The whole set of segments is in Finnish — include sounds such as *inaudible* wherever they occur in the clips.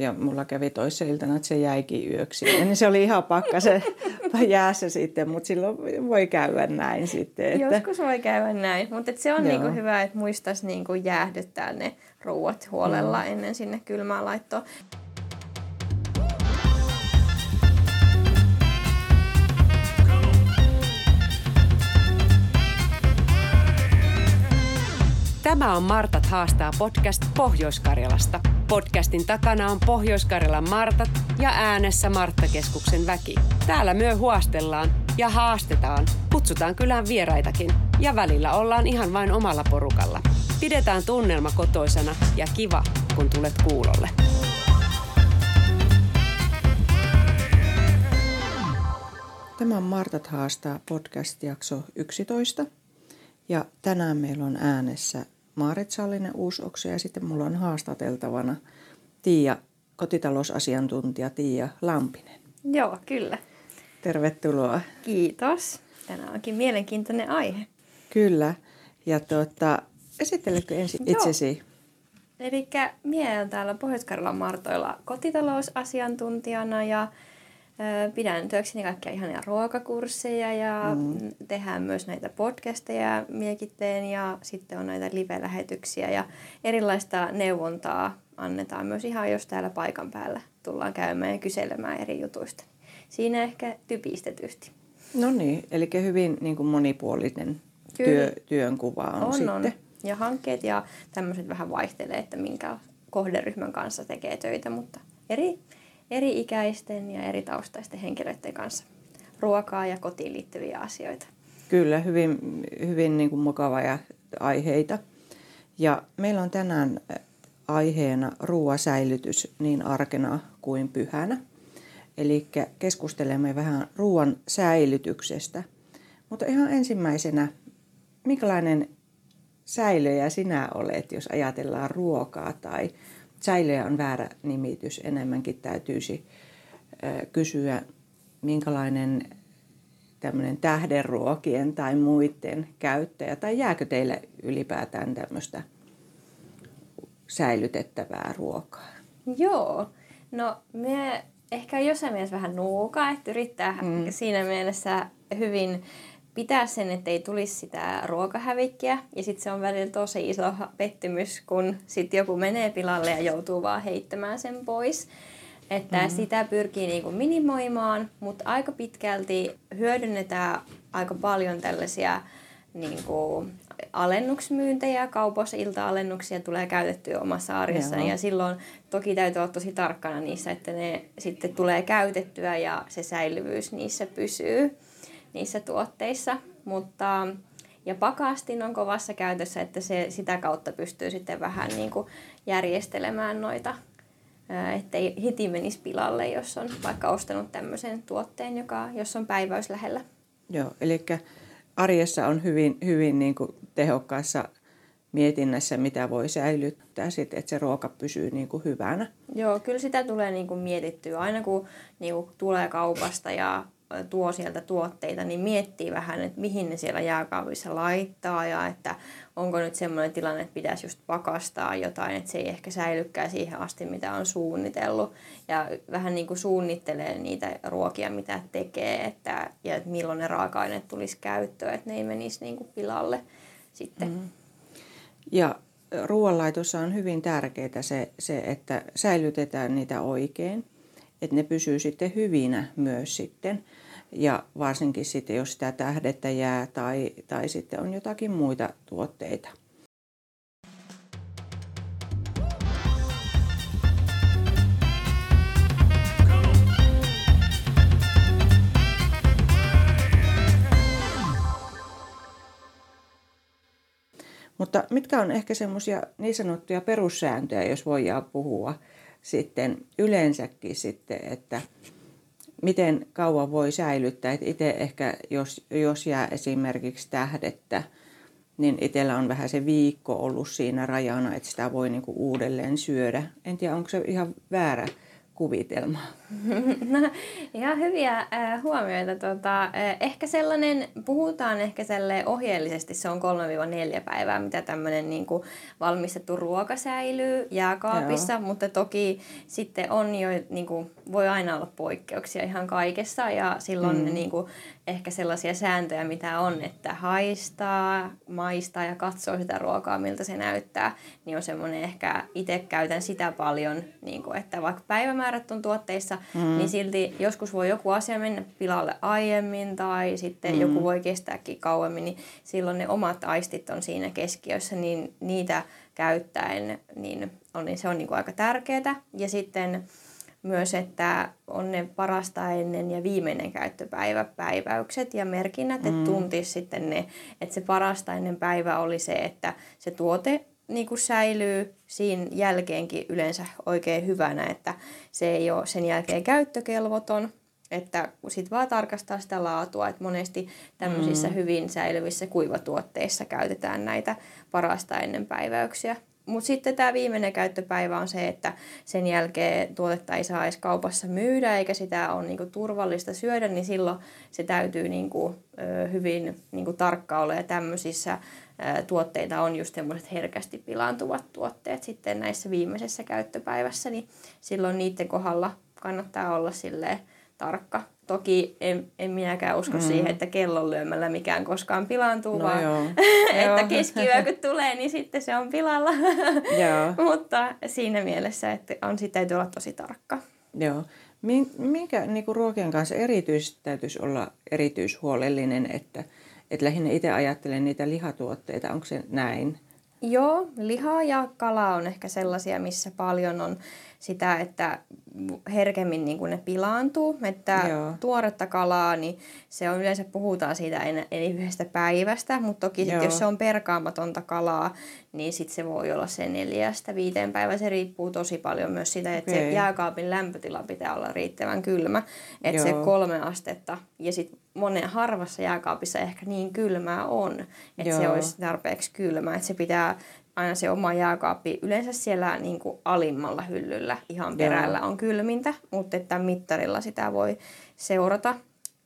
ja mulla kävi toissa iltana, että se jäikin yöksi. Ja niin se oli ihan pakkasen *laughs* jäässä sitten, mutta silloin voi käydä näin sitten. Että... Joskus voi käydä näin, mutta se on niinku hyvä, että muistaisi niinku jäähdyttää ne ruuat huolella mm. ennen sinne kylmään laittoa. Tämä on Martat haastaa podcast Pohjois-Karjalasta. Podcastin takana on Pohjois-Karjalan Martat ja äänessä Marttakeskuksen väki. Täällä myö huostellaan ja haastetaan, kutsutaan kylään vieraitakin ja välillä ollaan ihan vain omalla porukalla. Pidetään tunnelma kotoisana ja kiva, kun tulet kuulolle. Tämä on Martat haastaa podcast-jakso 11. Ja tänään meillä on äänessä Maaret Sallinen Uusokso ja sitten mulla on haastateltavana Tiia, kotitalousasiantuntija Tiia Lampinen. Joo, kyllä. Tervetuloa. Kiitos. Tänään onkin mielenkiintoinen aihe. Kyllä. Ja tuota, esittelekö ensin itsesi? Eli minä olen täällä Pohjois-Karjalan Martoilla kotitalousasiantuntijana ja Pidän työkseni kaikkia ihania ruokakursseja ja mm. tehdään myös näitä podcasteja miekitteen ja sitten on näitä live-lähetyksiä ja erilaista neuvontaa annetaan myös ihan jos täällä paikan päällä tullaan käymään ja kyselemään eri jutuista. Siinä ehkä typistetysti. No niin, eli hyvin niin kuin monipuolinen työ, työnkuva on, on sitten. On. Ja hankkeet ja tämmöiset vähän vaihtelee, että minkä kohderyhmän kanssa tekee töitä, mutta eri eri-ikäisten ja eri taustaisten henkilöiden kanssa ruokaa ja kotiin liittyviä asioita. Kyllä, hyvin, hyvin niin kuin mukavia aiheita. Ja meillä on tänään aiheena ruoasäilytys niin arkena kuin pyhänä. Eli keskustelemme vähän ruoan säilytyksestä. Mutta ihan ensimmäisenä, minkälainen säilöjä sinä olet, jos ajatellaan ruokaa tai säilöjä on väärä nimitys. Enemmänkin täytyisi kysyä, minkälainen tämmöinen tähdenruokien tai muiden käyttäjä, tai jääkö teille ylipäätään tämmöistä säilytettävää ruokaa? Joo, no me ehkä jossain mielessä vähän nuuka, että yrittää mm. siinä mielessä hyvin pitää sen, että ei tulisi sitä ruokahävikkiä. Ja sitten se on välillä tosi iso pettymys, kun sitten joku menee pilalle ja joutuu vaan heittämään sen pois. Että mm. sitä pyrkii niinku minimoimaan, mutta aika pitkälti hyödynnetään aika paljon tällaisia niinku alennuksmyyntejä, kaupoissa ilta-alennuksia tulee käytettyä omassa arjessa ja silloin toki täytyy olla tosi tarkkana niissä, että ne sitten tulee käytettyä ja se säilyvyys niissä pysyy niissä tuotteissa, mutta ja pakastin on kovassa käytössä, että se sitä kautta pystyy sitten vähän niin kuin järjestelemään noita, ettei hiti menisi pilalle, jos on vaikka ostanut tämmöisen tuotteen, joka, jos on päiväys lähellä. Joo, eli arjessa on hyvin, hyvin niin kuin tehokkaassa mietinnässä, mitä voi säilyttää, sit, että se ruoka pysyy niin kuin hyvänä. Joo, kyllä sitä tulee niin kuin mietittyä. Aina kun niin kuin tulee kaupasta ja tuo sieltä tuotteita, niin miettii vähän, että mihin ne siellä jääkaapissa laittaa ja että onko nyt semmoinen tilanne, että pitäisi just pakastaa jotain, että se ei ehkä säilykään siihen asti, mitä on suunnitellut. Ja vähän niin kuin suunnittelee niitä ruokia, mitä tekee että, ja että milloin ne raaka-aineet tulisi käyttöön, että ne ei menisi niin kuin pilalle sitten. Mm. Ja ruoanlaitossa on hyvin tärkeää se, se, että säilytetään niitä oikein, että ne pysyy sitten hyvinä myös sitten. Ja varsinkin sitten, jos sitä tähdettä jää tai, tai sitten on jotakin muita tuotteita. Mutta mitkä on ehkä semmoisia niin sanottuja perussääntöjä, jos voidaan puhua sitten yleensäkin sitten, että miten kauan voi säilyttää. Et itse ehkä, jos, jos jää esimerkiksi tähdettä, niin itsellä on vähän se viikko ollut siinä rajana, että sitä voi niinku uudelleen syödä. En tiedä, onko se ihan väärä kuvitelma? No, *laughs* ihan hyviä äh, huomioita. Äh, ehkä sellainen, puhutaan ehkä ohjeellisesti, se on 3-4 päivää, mitä tämmöinen niin kuin, valmistettu ruoka säilyy jääkaapissa, Joo. mutta toki sitten on jo, niin kuin, voi aina olla poikkeuksia ihan kaikessa ja silloin mm. niin kuin, ehkä sellaisia sääntöjä, mitä on, että haistaa, maistaa ja katsoo sitä ruokaa, miltä se näyttää, niin on semmoinen ehkä, itse käytän sitä paljon, niin kuin, että vaikka päivämäärät on tuotteissa, mm. niin silti joskus voi joku asia mennä pilalle aiemmin tai sitten mm. joku voi kestääkin kauemmin, niin silloin ne omat aistit on siinä keskiössä, niin niitä käyttäen, niin, on, niin se on niin kuin aika tärkeää. Ja sitten myös, että on ne parasta ennen ja viimeinen käyttöpäivä päiväykset ja merkinnät, että mm. tuntis sitten ne, että se parasta ennen päivä oli se, että se tuote niin kuin säilyy siinä jälkeenkin yleensä oikein hyvänä, että se ei ole sen jälkeen käyttökelvoton, että sitten vaan tarkastaa sitä laatua, että monesti tämmöisissä mm. hyvin säilyvissä kuivatuotteissa käytetään näitä parasta ennen päiväyksiä. Mutta sitten tämä viimeinen käyttöpäivä on se, että sen jälkeen tuotetta ei saa edes kaupassa myydä eikä sitä ole niinku turvallista syödä, niin silloin se täytyy niinku, hyvin niinku tarkka olla. Ja tämmöisissä tuotteita on just semmoiset herkästi pilaantuvat tuotteet sitten näissä viimeisessä käyttöpäivässä, niin silloin niiden kohdalla kannattaa olla silleen tarkka. Toki en, en minäkään usko mm. siihen, että kellon lyömällä mikään koskaan pilaantuu, no vaan joo. *laughs* että keskiyö kun tulee, niin sitten se on pilalla. *laughs* Mutta siinä mielessä, että on, sit täytyy olla tosi tarkka. Joo. Minkä niin kuin ruokien kanssa erityisesti täytyisi olla erityishuolellinen, että, että lähinnä itse ajattelen niitä lihatuotteita, onko se näin? Joo, liha ja kala on ehkä sellaisia, missä paljon on sitä, että herkemmin niin kuin ne pilaantuu. Että Joo. tuoretta kalaa, niin se on yleensä puhutaan siitä ei yhdestä päivästä, mutta toki sit, jos se on perkaamatonta kalaa, niin sitten se voi olla se neljästä viiteen päivää. Se riippuu tosi paljon myös sitä, että okay. se jääkaapin lämpötila pitää olla riittävän kylmä. Että se kolme astetta ja sitten monen harvassa jääkaapissa ehkä niin kylmää on, että Joo. se olisi tarpeeksi kylmä. Että se pitää aina se oma jääkaappi yleensä siellä niin kuin alimmalla hyllyllä ihan perällä Joo. on kylmintä, mutta että mittarilla sitä voi seurata.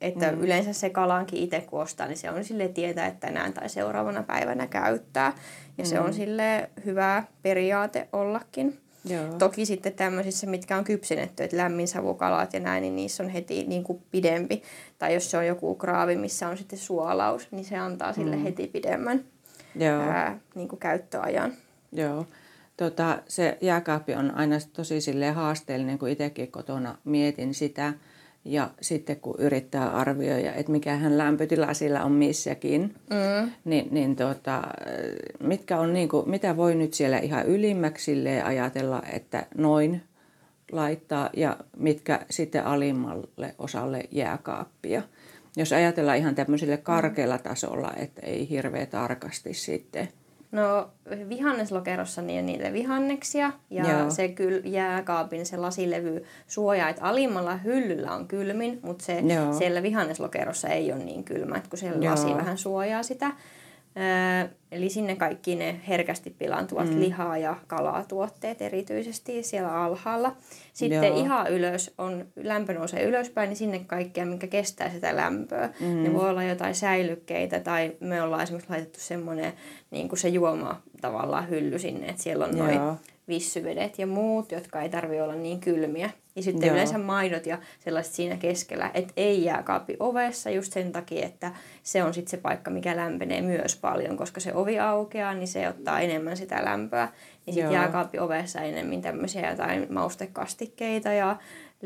Että mm. yleensä se kalankin itse kun ostaa, niin se on sille tietää, että tänään tai seuraavana päivänä käyttää. Ja mm. se on mm. sille hyvä periaate ollakin. Joo. Toki sitten tämmöisissä, mitkä on kypsennetty, että lämmin savukalat ja näin, niin niissä on heti niin kuin pidempi. Tai jos se on joku kraavi, missä on sitten suolaus, niin se antaa sille mm. heti pidemmän Joo. Ää, niin kuin käyttöajan. Joo. Tota, se jääkaappi on aina tosi haasteellinen, kun itsekin kotona mietin sitä. Ja sitten kun yrittää arvioida, että mikä hän lämpötila sillä on missäkin, mm. niin, niin tota, mitkä on, niin kuin, mitä voi nyt siellä ihan ylimmäksi ajatella, että noin laittaa ja mitkä sitten alimmalle osalle jääkaappia. Jos ajatellaan ihan tämmöiselle karkealla tasolla, että ei hirveä tarkasti sitten. No vihanneslokerossa niin on niitä vihanneksia ja Joo. se kyl, jääkaapin se lasilevy suojaa, että alimmalla hyllyllä on kylmin, mutta se Joo. siellä vihanneslokerossa ei ole niin kylmä, että kun se lasi vähän suojaa sitä. Eli sinne kaikki ne herkästi pilantuvat mm. lihaa- ja kalatuotteet erityisesti siellä alhaalla. Sitten Joo. ihan ylös, on, lämpö nousee ylöspäin, niin sinne kaikkea, mikä kestää sitä lämpöä. Mm. Ne voi olla jotain säilykkeitä tai me ollaan esimerkiksi laitettu semmoinen niin kuin se juoma tavallaan hylly sinne, että siellä on noin vissyvedet ja muut, jotka ei tarvi olla niin kylmiä. Ja sitten Joo. yleensä maidot ja sellaiset siinä keskellä, että ei jää kaapi ovessa just sen takia, että se on sitten se paikka, mikä lämpenee myös paljon, koska se ovi aukeaa, niin se ottaa enemmän sitä lämpöä. Niin sitten jääkaappi ovessa enemmän tämmöisiä jotain maustekastikkeita ja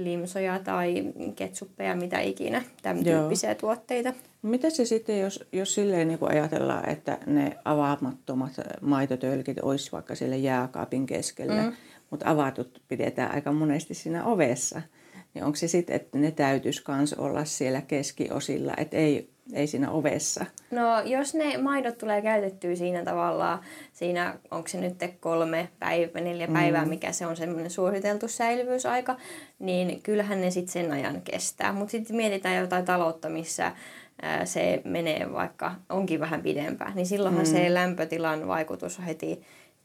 limsoja tai ketsuppeja, mitä ikinä, tämän Joo. tyyppisiä tuotteita. Mitä se sitten, jos, jos silleen niin kuin ajatellaan, että ne avaamattomat maitotölkit olisi vaikka siellä jääkaapin keskellä, mm. mutta avatut pidetään aika monesti siinä ovessa, niin onko se sitten, että ne täytyisi myös olla siellä keskiosilla, että ei ei siinä ovessa. No jos ne maidot tulee käytettyä siinä tavallaan, siinä onko se nyt kolme päivä, neljä mm. päivää, mikä se on semmoinen suositeltu säilyvyysaika, niin kyllähän ne sitten sen ajan kestää. Mutta sitten mietitään jotain taloutta, missä se menee vaikka onkin vähän pidempään, niin silloinhan mm. se lämpötilan vaikutus on heti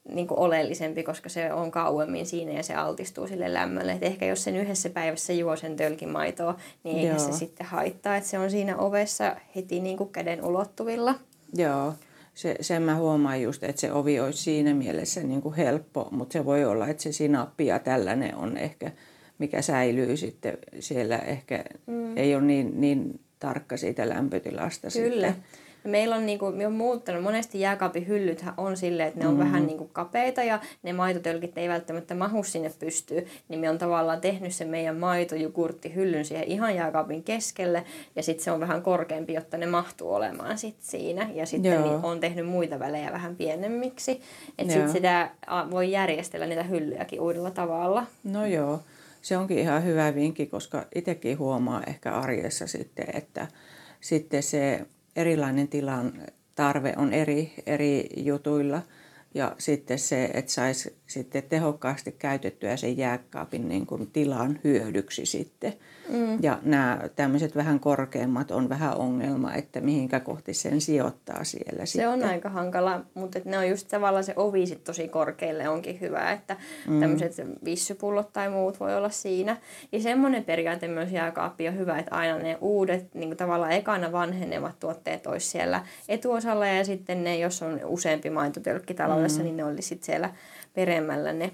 niin kuin oleellisempi, koska se on kauemmin siinä ja se altistuu sille lämmölle. Et ehkä jos sen yhdessä päivässä juo sen tölkin maitoa, niin eihän se sitten haittaa, että se on siinä ovessa heti niin kuin käden ulottuvilla. Joo, se, sen mä huomaan just, että se ovi olisi siinä mielessä niin kuin helppo, mutta se voi olla, että se sinappi ja tällainen on ehkä, mikä säilyy sitten siellä ehkä, mm. ei ole niin, niin tarkka siitä lämpötilasta Kyllä. sitten. Meillä on, niinku, me on muuttanut, monesti jääkaapin hyllythän on silleen, että ne on mm. vähän niinku kapeita ja ne maitotölkit ei välttämättä mahu sinne pystyy. Niin me on tavallaan tehnyt sen meidän hyllyn siihen ihan jääkaapin keskelle ja sitten se on vähän korkeampi, jotta ne mahtuu olemaan sit siinä. Ja sitten niin on tehnyt muita välejä vähän pienemmiksi. Että sitten sitä voi järjestellä niitä hyllyjäkin uudella tavalla. No joo, se onkin ihan hyvä vinkki, koska itsekin huomaa ehkä arjessa sitten, että sitten se erilainen tilan tarve on eri, eri jutuilla – ja sitten se, että saisi sitten tehokkaasti käytettyä sen jääkaapin niin kuin tilan hyödyksi sitten. Mm. Ja nämä tämmöiset vähän korkeammat on vähän ongelma, että mihinkä kohti sen sijoittaa siellä Se sitten. on aika hankala, mutta ne on just tavallaan se ovi sit tosi korkealle onkin hyvä, että mm. tämmöiset vissypullot tai muut voi olla siinä. Ja semmoinen periaate myös jääkaappi on hyvä, että aina ne uudet niin kuin tavallaan ekana vanhenevat tuotteet olisi siellä etuosalla ja sitten ne, jos on useampi maitotölkki taloudessa, mm. niin ne olisi sitten siellä peremmällä ne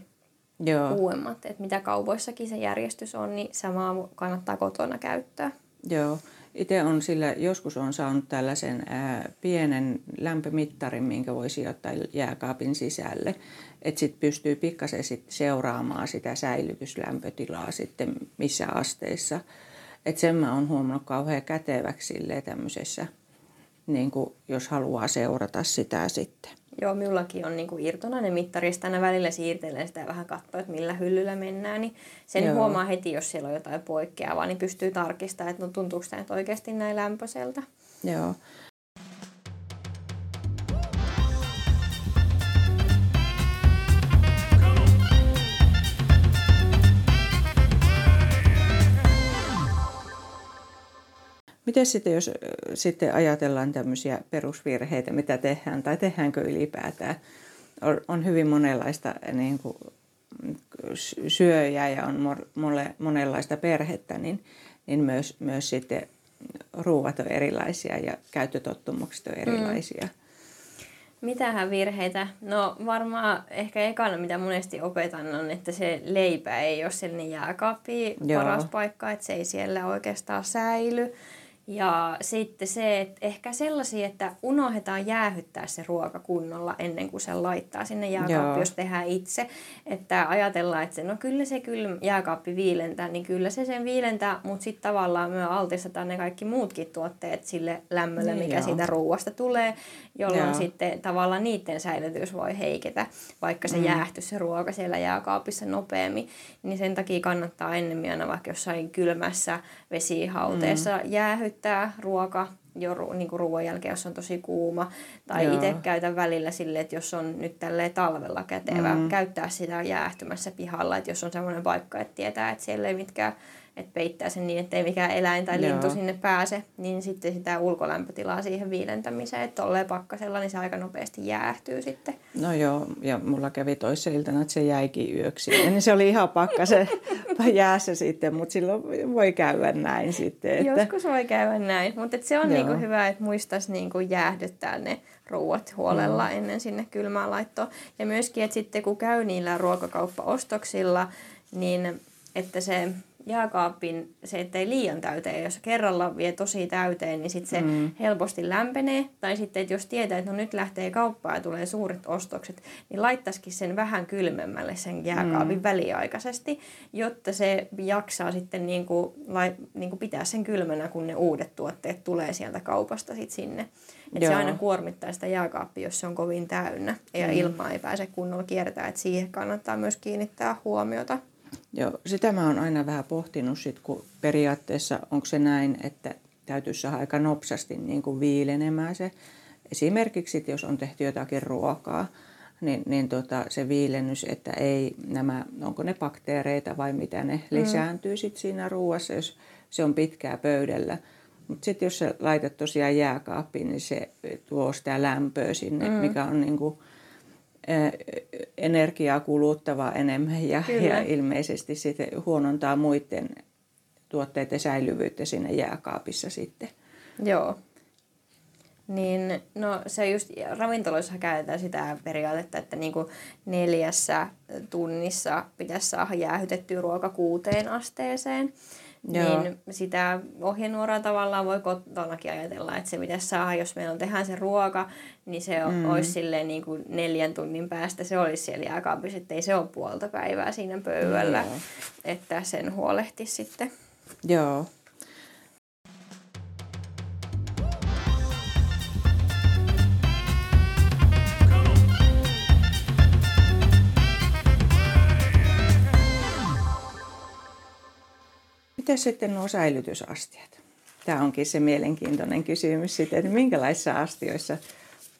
Joo. uudemmat. Että mitä kaupoissakin se järjestys on, niin samaa kannattaa kotona käyttää. Joo. Itse on sillä, joskus on saanut tällaisen ää, pienen lämpömittarin, minkä voi sijoittaa jääkaapin sisälle. Että sitten pystyy pikkasen sit seuraamaan sitä säilytyslämpötilaa sitten missä asteissa. Että sen mä oon huomannut kauhean käteväksi tämmöisessä, niin jos haluaa seurata sitä sitten. Joo, minullakin on niinku irtonainen mittari, aina välillä siirtelen sitä ja vähän katsoa, että millä hyllyllä mennään, niin sen Joo. huomaa heti, jos siellä on jotain poikkeavaa, niin pystyy tarkistamaan, että no tuntuuko tämä oikeasti näin lämpöiseltä. Joo. Miten sitten, jos sitten ajatellaan tämmöisiä perusvirheitä, mitä tehdään tai tehdäänkö ylipäätään? On, on hyvin monenlaista niin kuin, syöjää ja on mole, monenlaista perhettä, niin, niin myös, myös sitten ruuat on erilaisia ja käyttötottumukset on erilaisia. Mm. Mitähän virheitä? No varmaan ehkä ekana, mitä monesti opetan, on, että se leipä ei ole sellainen jääkaappi paras paikka, että se ei siellä oikeastaan säily. Ja sitten se, että ehkä sellaisia, että unohdetaan jäähyttää se ruoka kunnolla ennen kuin se laittaa sinne jääkaappi, jos tehdään itse. Että ajatellaan, että se, no kyllä se kyllä jääkaappi viilentää, niin kyllä se sen viilentää, mutta sitten tavallaan me altistetaan ne kaikki muutkin tuotteet sille lämmölle, niin mikä Joo. siitä ruoasta tulee, jolloin Joo. sitten tavallaan niiden säilytys voi heiketä, vaikka se mm. jäähty se ruoka siellä jääkaapissa nopeammin. Niin sen takia kannattaa ennemmin aina vaikka jossain kylmässä vesihauteessa mm. jäähyttää ruoka jo ru, niin kuin ruoan jälkeen, jos on tosi kuuma. Tai itse käytän välillä sille, että jos on nyt tälle talvella kätevä, mm. käyttää sitä jäähtymässä pihalla. Että jos on sellainen paikka, että tietää, että siellä ei mitkään että peittää sen niin, ettei mikään eläin tai lintu Joo. sinne pääse, niin sitten sitä ulkolämpötilaa siihen viilentämiseen, että tolleen pakkasella, niin se aika nopeasti jäähtyy sitten. No joo, ja mulla kävi toissa iltana, että se jäikin yöksi. Ja niin se oli ihan pakkase *laughs* jäässä sitten, mutta silloin voi käydä näin sitten. Että... Joskus voi käydä näin, mutta se on niinku hyvä, että muistaisi niinku jäähdyttää ne ruuat huolella mm. ennen sinne kylmään laittoa. Ja myöskin, että sitten kun käy niillä ruokakauppaostoksilla, niin että se jääkaapin se, ettei liian täyteen. Jos kerralla vie tosi täyteen, niin sitten se mm. helposti lämpenee. Tai sitten, että jos tietää, että no nyt lähtee kauppaan ja tulee suuret ostokset, niin laittaisikin sen vähän kylmemmälle sen jääkaapin mm. väliaikaisesti, jotta se jaksaa sitten niin kuin, lai, niin kuin pitää sen kylmänä, kun ne uudet tuotteet tulee sieltä kaupasta sitten sinne. Että se aina kuormittaa sitä jääkaappia, jos se on kovin täynnä ja mm. ilmaa ei pääse kunnolla kiertää. Että siihen kannattaa myös kiinnittää huomiota. Joo, sitä mä oon aina vähän pohtinut, sit, kun periaatteessa onko se näin, että täytyisi saada aika nopsasti niin kuin viilenemään se. Esimerkiksi jos on tehty jotakin ruokaa, niin, niin tota, se viilennys, että ei nämä, onko ne bakteereita vai mitä ne mm. lisääntyy sit siinä ruoassa, jos se on pitkää pöydällä. Mutta sitten jos sä laitat tosiaan jääkaappiin, niin se tuo sitä lämpöä sinne, mm. mikä on niin kuin energiaa kuluttava enemmän ja, ja ilmeisesti sitten huonontaa muiden tuotteiden säilyvyyttä siinä jääkaapissa sitten. Joo. Niin, no se just ravintoloissa käytetään sitä periaatetta, että niin kuin neljässä tunnissa pitäisi saada jäähytettyä ruoka kuuteen asteeseen. Joo. Niin sitä ohjenuoraa tavallaan voi kotonakin ajatella, että se pitäisi saada, jos meillä on tehdään se ruoka, niin se mm. olisi silleen niin kuin neljän tunnin päästä se olisi siellä jääkaapissa, että ei se ole puolta päivää siinä pöydällä, Joo. että sen huolehtisi sitten. Joo. Miten sitten nuo säilytysastiat? Tämä onkin se mielenkiintoinen kysymys sitten, että minkälaisissa astioissa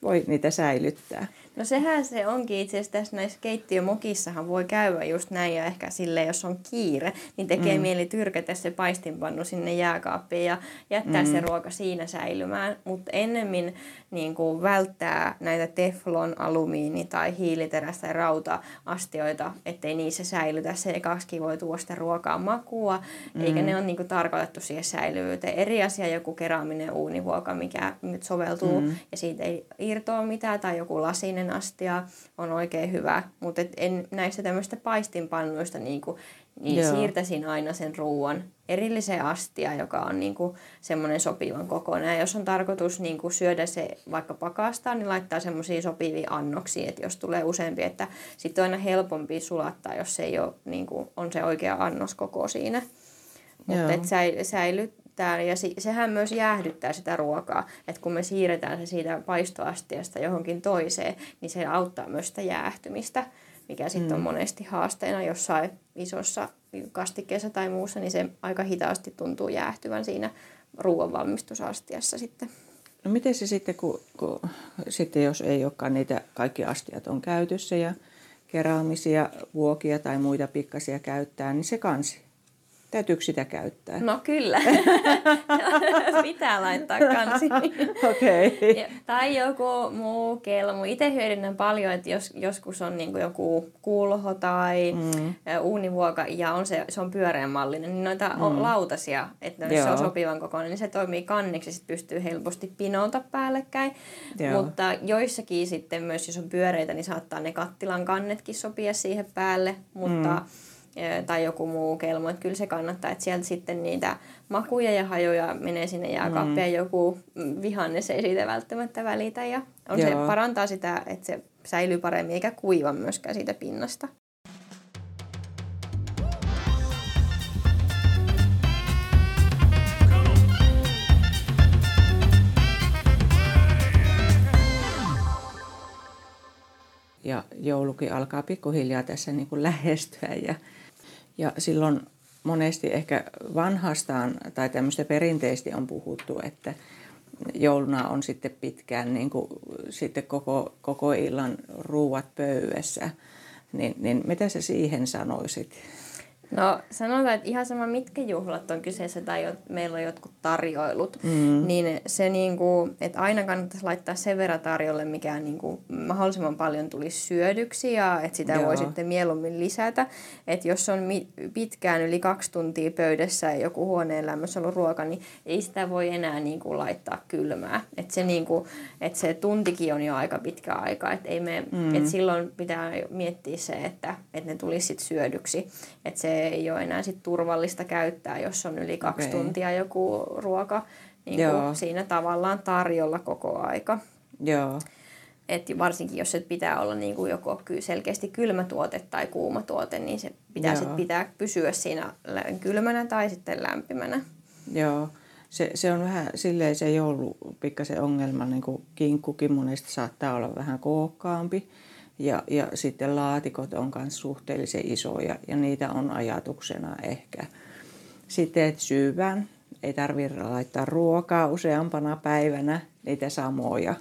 voi niitä säilyttää. No sehän se onkin itse asiassa tässä näissä keittiömokissahan voi käydä just näin ja ehkä sille jos on kiire, niin tekee mm. mieli tyrkätä se paistinpannu sinne jääkaappiin ja jättää mm. se ruoka siinä säilymään. Mutta ennemmin niin kuin välttää näitä teflon, alumiini tai hiiliteräs tai rauta-astioita, ettei niissä säilytä. Se kaksi voi tuoda sitä ruokaa makua, mm. eikä ne ole niin kuin tarkoitettu siihen säilyvyyteen. Eri asia joku keraaminen uunivuoka, mikä nyt soveltuu mm. ja siitä ei irtoa mitään, tai joku lasinen astia on oikein hyvä. Mutta en näistä tämmöistä paistinpannuista niin kuin niin Joo. siirtäisin aina sen ruoan erilliseen astia, joka on niin kuin semmoinen sopivan kokoinen. Ja jos on tarkoitus niin kuin syödä se vaikka pakastaa, niin laittaa semmoisia sopivia annoksia, että jos tulee useampi, että sitten on aina helpompi sulattaa, jos se ei ole, niin kuin, on se oikea annos koko siinä. Mutta että säilyttää, ja sehän myös jäähdyttää sitä ruokaa, että kun me siirretään se siitä paistoastiasta johonkin toiseen, niin se auttaa myös sitä jäähtymistä mikä sitten mm. on monesti haasteena jossain isossa kastikkeessa tai muussa, niin se aika hitaasti tuntuu jäähtyvän siinä ruoan valmistusastiassa sitten. No miten se sitten, kun, kun sitten jos ei olekaan niitä kaikki astiat on käytössä ja keraamisia vuokia tai muita pikkasia käyttää, niin se kansi Täytyykö sitä käyttää? No kyllä. *laughs* Pitää laittaa kansi. Okei. Okay. Tai joku muu kelmu. Itse hyödynnän paljon, että jos joskus on niin joku kulho tai mm. uunivuoka ja on se, se on pyöreän mallinen, niin noita mm. on lautasia, että jos se on sopivan kokoinen, niin se toimii kanniksi ja sit pystyy helposti pinouta päällekkäin. Joo. Mutta joissakin sitten myös, jos on pyöreitä, niin saattaa ne kattilan kannetkin sopia siihen päälle, mutta... Mm tai joku muu kelmo. Että kyllä se kannattaa, että sieltä sitten niitä makuja ja hajoja menee sinne jääkaappiin mm. joku vihannes ei siitä välttämättä välitä. Ja on se parantaa sitä, että se säilyy paremmin eikä kuiva myöskään siitä pinnasta. ja joulukin alkaa pikkuhiljaa tässä niin kuin lähestyä ja ja silloin monesti ehkä vanhastaan tai tämmöistä perinteisesti on puhuttu, että jouluna on sitten pitkään niin kuin, sitten koko, koko illan ruuat pöydässä. Niin, niin mitä sä siihen sanoisit? No sanotaan, että ihan sama mitkä juhlat on kyseessä tai jo, meillä on jotkut tarjoilut, mm. niin se niin kuin, että aina kannattaisi laittaa sen verran tarjolle, mikä niin kuin mahdollisimman paljon tulisi syödyksi ja että sitä Joo. voi sitten mieluummin lisätä. Että jos on pitkään yli kaksi tuntia pöydässä ja joku huoneen lämmössä ollut ruoka, niin ei sitä voi enää niin kuin laittaa kylmää. Että se, niin kuin, että se tuntikin on jo aika pitkä aika. Että ei me, mm. että silloin pitää miettiä se, että, että ne tulisi sitten syödyksi. Että se ei ole enää sit turvallista käyttää, jos on yli kaksi okay. tuntia joku ruoka niin kuin siinä tavallaan tarjolla koko aika. Joo. Et varsinkin jos se pitää olla niin kuin joko selkeästi kylmä tuote tai kuuma tuote, niin se pitää, sit pitää pysyä siinä kylmänä tai sitten lämpimänä. Joo. Se, se on vähän silleen se joulu pikkasen ongelma, niin kuin kinkkukin monesti saattaa olla vähän kookkaampi. Ja, ja sitten laatikot on myös suhteellisen isoja ja niitä on ajatuksena ehkä. Sitten että syvään, ei tarvitse laittaa ruokaa useampana päivänä, niitä samoja.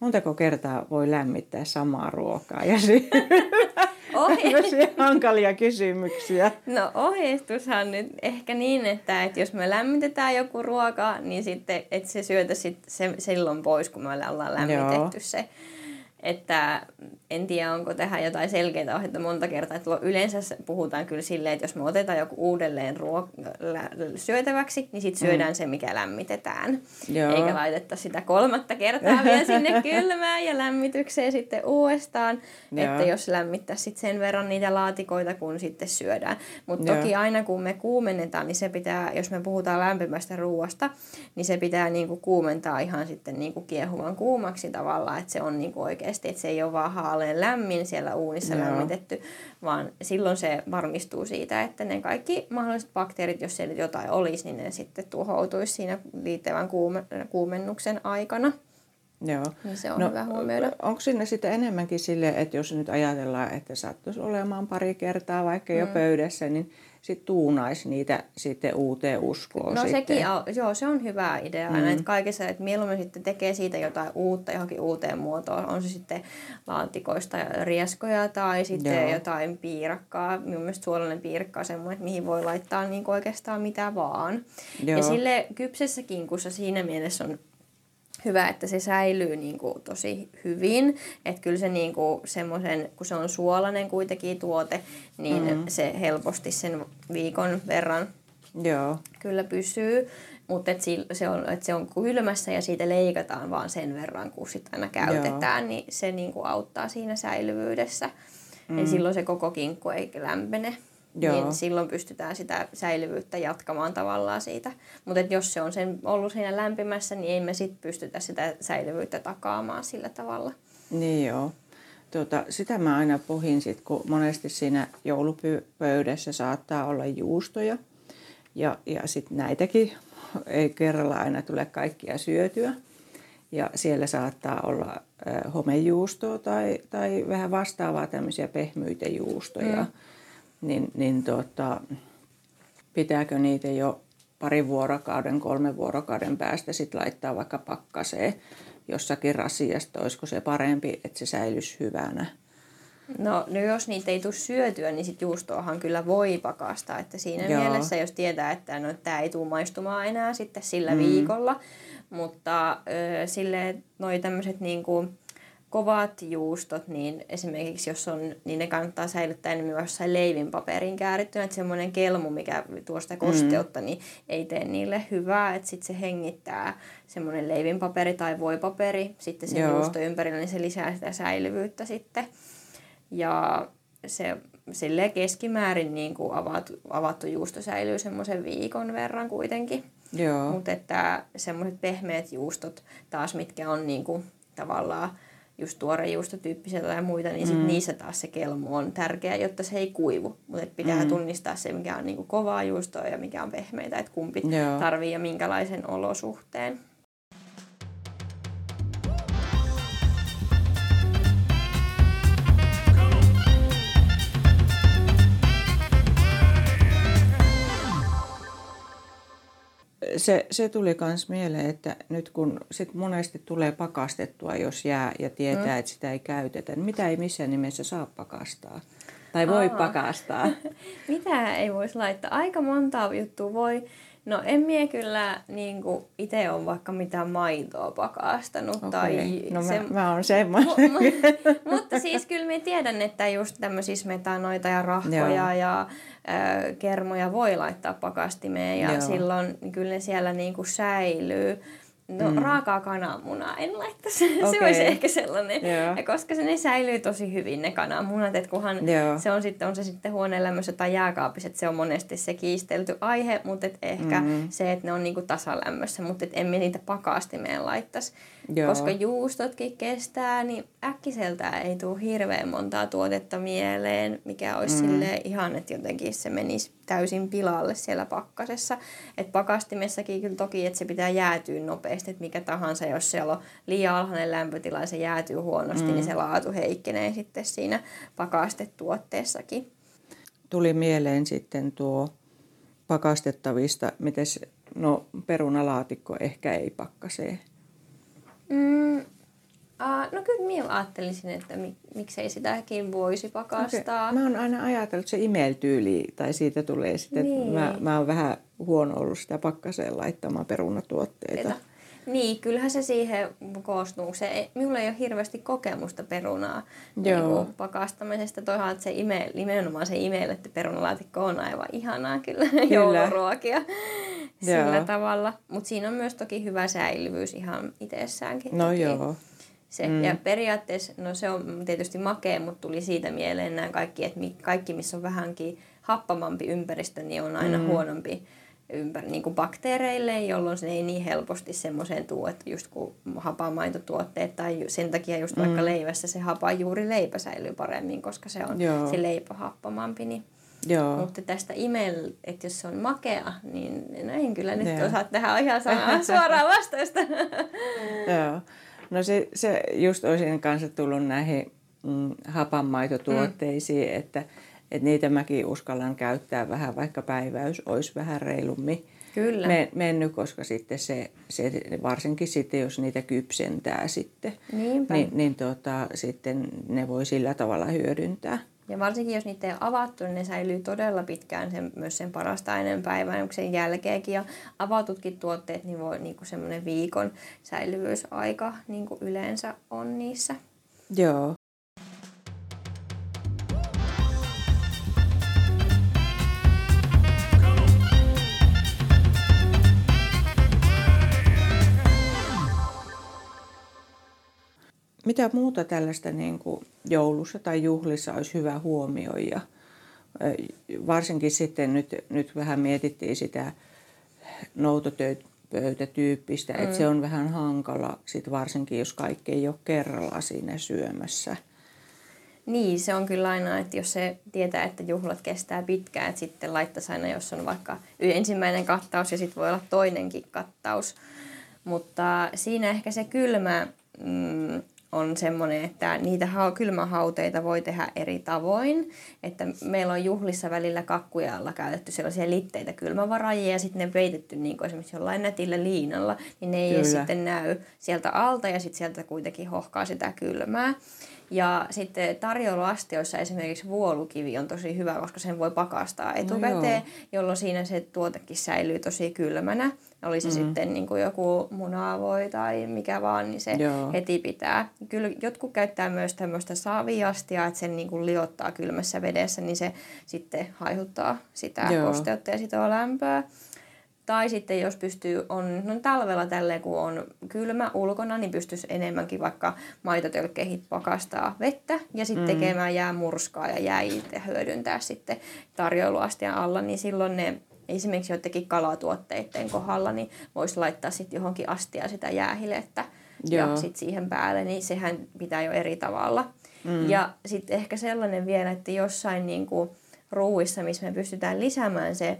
Montako kertaa voi lämmittää samaa ruokaa ja *laughs* Ohje... hankalia kysymyksiä. No ohjeistushan nyt ehkä niin, että, että jos me lämmitetään joku ruoka, niin sitten että se syötä sit se, silloin pois, kun me ollaan lämmitetty Joo. se. Että en tiedä, onko tähän jotain selkeää ohjetta monta kertaa. Että yleensä puhutaan kyllä silleen, että jos me otetaan joku uudelleen ruok- syötäväksi, niin sitten syödään mm. se, mikä lämmitetään. Joo. Eikä laitetta sitä kolmatta kertaa vielä sinne *laughs* kylmään ja lämmitykseen sitten uudestaan. Joo. Että jos lämmittää sitten sen verran niitä laatikoita, kun sitten syödään. Mutta toki aina kun me kuumennetaan, niin se pitää, jos me puhutaan lämpimästä ruoasta, niin se pitää niinku kuumentaa ihan sitten niinku kiehuvan kuumaksi tavallaan, että se on niinku oikeasti, että se ei ole vaan haaleen lämmin siellä uunissa Joo. lämmitetty, vaan silloin se varmistuu siitä, että ne kaikki mahdolliset bakteerit, jos siellä jotain olisi, niin ne sitten tuhoutuisi siinä liittävän kuume- kuumennuksen aikana. Joo. Niin se on no, hyvä huomioida. Onko sinne sitten enemmänkin sille, että jos nyt ajatellaan, että sattuisi olemaan pari kertaa vaikka jo mm. pöydässä, niin sit tuunaisi niitä sitten uuteen uskoon. No sitten. sekin, on, joo, se on hyvä idea mm. että kaikessa, että mieluummin sitten tekee siitä jotain uutta johonkin uuteen muotoon. On se sitten laatikoista rieskoja tai sitten joo. jotain piirakkaa. Minun mielestä suolainen piirakka on semmoinen, että mihin voi laittaa niin oikeastaan mitä vaan. Joo. Ja sille kypsessä kinkussa siinä mielessä on hyvä, että se säilyy niin kuin tosi hyvin. Että kyllä se niin kuin semmoisen, kun se on suolainen kuitenkin tuote, niin mm. se helposti sen viikon verran Joo. kyllä pysyy. Mutta et se, on, et se on kylmässä ja siitä leikataan vaan sen verran, kun sitä aina käytetään, Joo. niin se niin kuin auttaa siinä säilyvyydessä. Mm. Ja silloin se koko kinkku ei lämpene. Joo. niin silloin pystytään sitä säilyvyyttä jatkamaan tavallaan siitä. Mutta jos se on sen ollut siinä lämpimässä, niin ei me sitten pystytä sitä säilyvyyttä takaamaan sillä tavalla. Niin joo. Tuota, sitä mä aina pohin sit, kun monesti siinä joulupöydässä saattaa olla juustoja. Ja, ja sitten näitäkin ei kerralla aina tule kaikkia syötyä. Ja siellä saattaa olla homejuustoa tai, tai vähän vastaavaa tämmöisiä pehmyitä juustoja. Mm niin, niin tota, pitääkö niitä jo pari vuorokauden, kolme vuorokauden päästä sitten laittaa vaikka pakkaseen jossakin rasiasta, olisiko se parempi, että se säilyisi hyvänä? No, no jos niitä ei tule syötyä, niin sitten juustoahan kyllä voi pakastaa. Että siinä Joo. mielessä, jos tietää, että no, tämä ei tule maistumaan enää sitten sillä mm. viikolla, mutta äh, sille noi tämmöiset niinku, kovat juustot, niin esimerkiksi jos on, niin ne kannattaa säilyttää enemmän jossain leivinpaperin käärittynä, että semmoinen kelmu, mikä tuo sitä kosteutta, mm. niin ei tee niille hyvää, että sitten se hengittää semmoinen leivinpaperi tai voipaperi sitten sen Joo. juusto ympärillä, niin se lisää sitä säilyvyyttä sitten. Ja se sille keskimäärin niin kuin avattu, avattu juusto säilyy semmoisen viikon verran kuitenkin. Mutta että semmoiset pehmeät juustot taas, mitkä on niin kuin, tavallaan just tuorejuustotyyppisiä tai muita, niin sit mm. niissä taas se kelmu on tärkeä, jotta se ei kuivu. Mutta pitää mm. tunnistaa se, mikä on niinku kovaa juustoa ja mikä on pehmeitä, että kumpi Joo. tarvii ja minkälaisen olosuhteen. Se, se tuli myös mieleen, että nyt kun sit monesti tulee pakastettua, jos jää ja tietää, mm. että sitä ei käytetä, niin mitä ei missään nimessä saa pakastaa? Tai voi Aa. pakastaa? *laughs* mitä ei voisi laittaa? Aika monta juttua voi. No en mie kyllä niin itse ole vaikka mitään maitoa pakastanut. Okay. Tai no se, mä, mä oon semmoinen. Mu, mu, mutta siis kyllä minä tiedän, että just tämmöisiä metanoita ja rahkoja Joo. ja ö, kermoja voi laittaa pakastimeen ja Joo. silloin kyllä ne siellä niin kuin säilyy. No mm. raakaa kananmunaa en laittaisi. Okay. *laughs* se olisi ehkä sellainen. Joo. Ja koska se ne säilyy tosi hyvin ne kananmunat, että kunhan Joo. se on sitten, on se sitten huoneen lämmössä tai jääkaapissa, että se on monesti se kiistelty aihe, mutta et ehkä mm. se, että ne on niinku tasalämmössä, mutta et emme niitä pakastimeen laittaisi. Joo. Koska juustotkin kestää, niin äkkiseltään ei tule hirveän montaa tuotetta mieleen, mikä olisi mm. ihan, että jotenkin se menisi täysin pilalle siellä pakkasessa. Et pakastimessakin kyllä toki, että se pitää jäätyä nopeasti, että mikä tahansa, jos siellä on liian alhainen lämpötila ja se jäätyy huonosti, niin mm. niin se laatu heikkenee sitten siinä pakastetuotteessakin. Tuli mieleen sitten tuo pakastettavista, miten no perunalaatikko ehkä ei pakkasee. Mm, Uh, no kyllä minä ajattelisin, että mik, miksei sitäkin voisi pakastaa. Okay. Mä oon aina ajatellut, että se imeltyyli tai siitä tulee sitten, niin. että mä, mä oon vähän huono ollut sitä pakkaseen laittamaan perunatuotteita. Niin, kyllähän se siihen koostuu. Se, minulla ei ole hirveästi kokemusta perunaa Joo. Niin pakastamisesta. Toisaalta se ime, nimenomaan se imelletty perunalaatikko on aivan ihanaa kyllä, *laughs* kyllä. jouluruokia sillä joo. tavalla. Mutta siinä on myös toki hyvä säilyvyys ihan itsessäänkin. No toki. joo. Se, mm. Ja periaatteessa, no se on tietysti makea, mutta tuli siitä mieleen nämä kaikki, että kaikki, missä on vähänkin happamampi ympäristö, niin on aina mm. huonompi ympäri, niin kuin bakteereille, jolloin se ei niin helposti semmoiseen tuu, että just kun hapamaitotuotteet tai sen takia just mm. vaikka leivässä se hapa juuri leipä säilyy paremmin, koska se on Joo. se leipä happamampi. Niin. Joo. Mutta tästä imel, että jos se on makea, niin no en kyllä nyt Joo. osaa tehdä ihan *laughs* suoraan vastausta. *laughs* Joo. No se, se just olisin kanssa tullut näihin mm, hapanmaitotuotteisiin, mm. että, että niitä mäkin uskallan käyttää vähän, vaikka päiväys olisi vähän reilummin Kyllä. mennyt, koska sitten se, se, varsinkin sitten, jos niitä kypsentää sitten, Niinpä. niin, niin tota, sitten ne voi sillä tavalla hyödyntää. Ja varsinkin jos niitä ei ole avattu, niin ne säilyy todella pitkään sen, myös sen parasta ennen päivän sen jälkeenkin. Ja avatutkin tuotteet, niin voi niin semmoinen viikon säilyvyysaika niin kuin yleensä on niissä. Joo. Mitä muuta tällaista niin kuin joulussa tai juhlissa olisi hyvä huomioida? Varsinkin sitten nyt, nyt vähän mietittiin sitä noutopöytätyyppistä, mm. että se on vähän hankala, sit varsinkin jos kaikki ei ole kerralla siinä syömässä. Niin, se on kyllä aina, että jos se tietää, että juhlat kestää pitkään, että sitten laittaisi aina, jos on vaikka ensimmäinen kattaus ja sitten voi olla toinenkin kattaus. Mutta siinä ehkä se kylmä mm, on semmoinen, että niitä kylmähauteita voi tehdä eri tavoin. Että meillä on juhlissa välillä kakkuja alla käytetty sellaisia litteitä kylmävarajia ja sitten ne peitetty niin kuin esimerkiksi jollain nätillä liinalla, niin ne ei Kyllä. sitten näy sieltä alta ja sitten sieltä kuitenkin hohkaa sitä kylmää. Ja sitten tarjouluastioissa esimerkiksi vuolukivi on tosi hyvä, koska sen voi pakastaa no etukäteen, no jolloin siinä se tuotekin säilyy tosi kylmänä. Oli se mm. sitten niin kuin joku munavoi tai mikä vaan, niin se Joo. heti pitää. Kyllä jotkut käyttää myös tämmöistä saviastia, että sen niin kuin liottaa kylmässä vedessä, niin se sitten haihuttaa sitä Joo. kosteutta ja sitä lämpöä. Tai sitten jos pystyy, on no talvella tälleen kun on kylmä ulkona, niin pystyisi enemmänkin vaikka maitotölkkeihin pakastaa vettä ja sitten mm. tekemään jäämurskaa ja jäitä hyödyntää sitten tarjoiluastian alla, niin silloin ne esimerkiksi joidenkin kalatuotteiden kohdalla, niin voisi laittaa sitten johonkin astia sitä jäähilettä Joo. ja sitten siihen päälle, niin sehän pitää jo eri tavalla. Mm. Ja sitten ehkä sellainen vielä, että jossain niin kuin ruuissa, missä me pystytään lisäämään se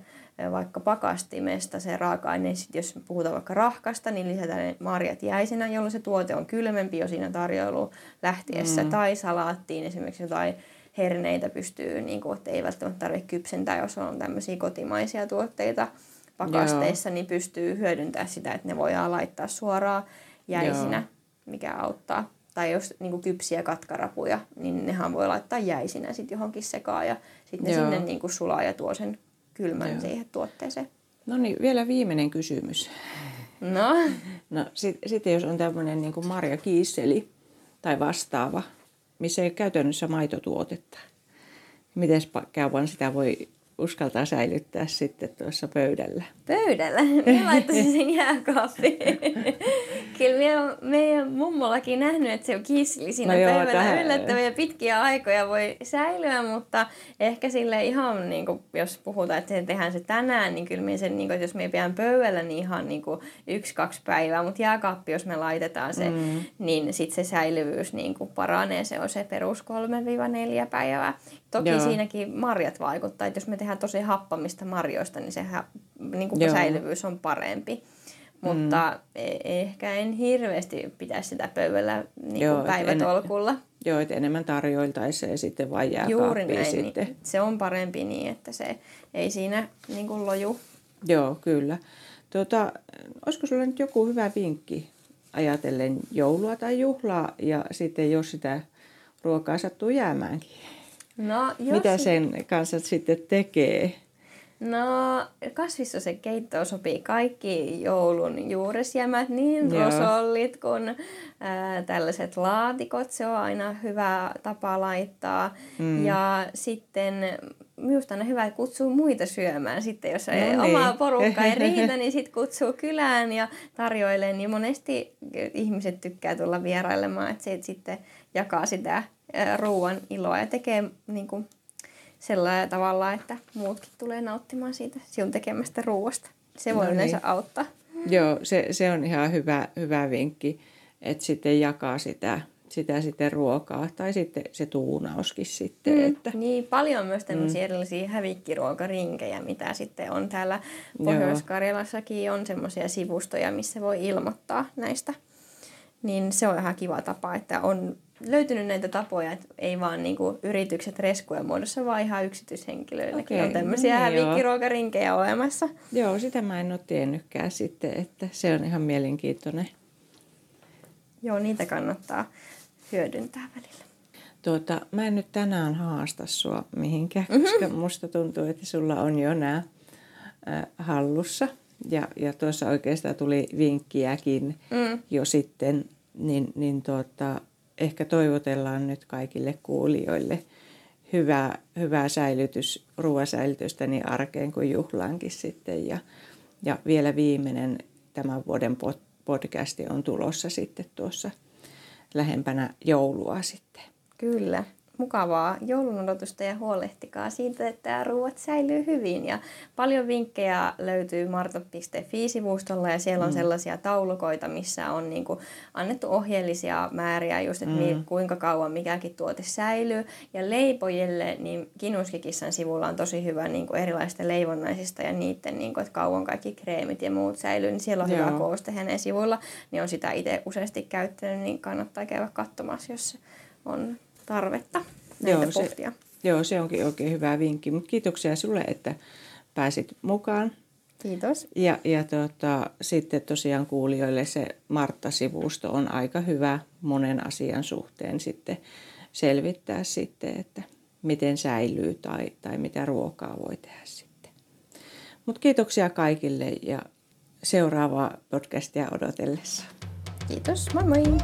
vaikka pakastimesta se raaka-aine, sit jos puhutaan vaikka rahkasta, niin lisätään ne marjat jäisinä, jolloin se tuote on kylmempi jo siinä tarjoiluun lähtiessä. Mm. Tai salaattiin esimerkiksi jotain herneitä pystyy, niin kuin, että ei välttämättä tarvitse kypsentää, jos on tämmöisiä kotimaisia tuotteita pakasteissa, Joo. niin pystyy hyödyntämään sitä, että ne voidaan laittaa suoraan jäisinä, Joo. mikä auttaa. Tai jos niin kuin kypsiä katkarapuja, niin nehän voi laittaa jäisinä sitten johonkin sekaan ja sitten ne sinne niin kuin sulaa ja tuo sen kylmän Joo. siihen tuotteeseen. No niin, vielä viimeinen kysymys. No? *laughs* no sitten sit jos on tämmöinen niin Marja Kiisseli tai vastaava, missä ei ole käytännössä maitotuotetta, miten kauan sitä voi uskaltaa säilyttää sitten tuossa pöydällä. Pöydällä? Minä laittaisin sen jääkaappiin. Kyllä minä meidän mummollakin nähnyt, että se on kisseli siinä no pöydällä tähän... yllättäviä pitkiä aikoja voi säilyä, mutta ehkä sille ihan, niin kuin, jos puhutaan, että se tehdään se tänään, niin kyllä minä sen, niin kuin, jos me pidän pöydällä, niin ihan niin kuin yksi-kaksi päivää, mutta jääkaappi, jos me laitetaan se, mm. niin sitten se säilyvyys niin kuin paranee, se on se perus 3-4 päivää. Toki Joo. siinäkin marjat vaikuttaa, että jos me tehdään tosi happamista marjoista, niin sehän niin kuin säilyvyys on parempi. Mutta mm. E- ehkä en hirveästi pitäisi sitä pöydällä niin Joo, päivätolkulla. En, joo, että enemmän tarjoiltaisiin ja sitten vain jää Juuri näin, niin sitten. Niin se on parempi niin, että se ei siinä niin kuin loju. Joo, kyllä. Tuota, olisiko sinulla nyt joku hyvä vinkki ajatellen joulua tai juhlaa ja sitten jos sitä ruokaa sattuu jäämäänkin? No, jos... Mitä sen kanssa sitten tekee? No se keitto sopii kaikki joulun juuresjämät, niin Joo. rosollit kuin ää, tällaiset laatikot. Se on aina hyvä tapa laittaa. Mm. Ja sitten minusta on hyvä kutsua muita syömään. Sitten jos ei no niin. omaa porukkaa ei riitä, niin sitten kutsuu kylään ja tarjoilee. Niin monesti ihmiset tykkää tulla vierailemaan, että se sitten jakaa sitä ruoan iloa ja tekee niin kuin, sellainen tavalla, että muutkin tulee nauttimaan siitä sinun tekemästä ruoasta. Se voi no yleensä niin. auttaa. Joo, se, se on ihan hyvä, hyvä vinkki, että sitten jakaa sitä, sitä sitten ruokaa tai sitten se tuunauskin sitten. Mm, että... Niin, paljon myös tämmöisiä mm. erilaisia hävikkiruokarinkejä, mitä sitten on täällä Pohjois-Karjalassakin on semmoisia sivustoja, missä voi ilmoittaa näistä. Niin se on ihan kiva tapa, että on löytynyt näitä tapoja, että ei vaan niinku yritykset reskujen muodossa, vaan ihan yksityishenkilöillekin okay, on tämmöisiä no niin, hävikkiruokarinkejä olemassa. Joo, sitä mä en ole tiennytkään sitten, että se on ihan mielenkiintoinen. Joo, niitä kannattaa hyödyntää välillä. Tuota, mä en nyt tänään haasta sua mihinkään, mm-hmm. koska musta tuntuu, että sulla on jo nämä äh, hallussa. Ja, ja tuossa oikeastaan tuli vinkkiäkin mm. jo sitten, niin, niin tuota, ehkä toivotellaan nyt kaikille kuulijoille hyvää, hyvää säilytys, ruoasäilytystä niin arkeen kuin juhlaankin sitten. Ja, ja vielä viimeinen tämän vuoden podcasti on tulossa sitten tuossa lähempänä joulua sitten. Kyllä mukavaa joulun odotusta ja huolehtikaa siitä, että ruoat säilyy hyvin. Ja paljon vinkkejä löytyy marto.fi-sivustolla ja siellä on mm. sellaisia taulukoita, missä on niin kuin annettu ohjeellisia määriä just, että mm. kuinka kauan mikäkin tuote säilyy. Ja leipojille, niin Kinuskikissan sivulla on tosi hyvä niin kuin erilaisista leivonnaisista ja niiden, niin kuin, että kauan kaikki kreemit ja muut säilyy, niin siellä on Joo. hyvä kooste hänen sivuilla. Niin on sitä itse useasti käyttänyt, niin kannattaa käydä katsomassa, jos on tarvetta näitä joo, pohtia. Se, joo, se onkin oikein hyvä vinkki. Mutta kiitoksia sinulle, että pääsit mukaan. Kiitos. Ja, ja tota, sitten tosiaan kuulijoille se Martta-sivusto on aika hyvä monen asian suhteen sitten selvittää sitten, että miten säilyy tai, tai mitä ruokaa voi tehdä sitten. Mutta kiitoksia kaikille ja seuraavaa podcastia odotellessa. Kiitos, moi moi!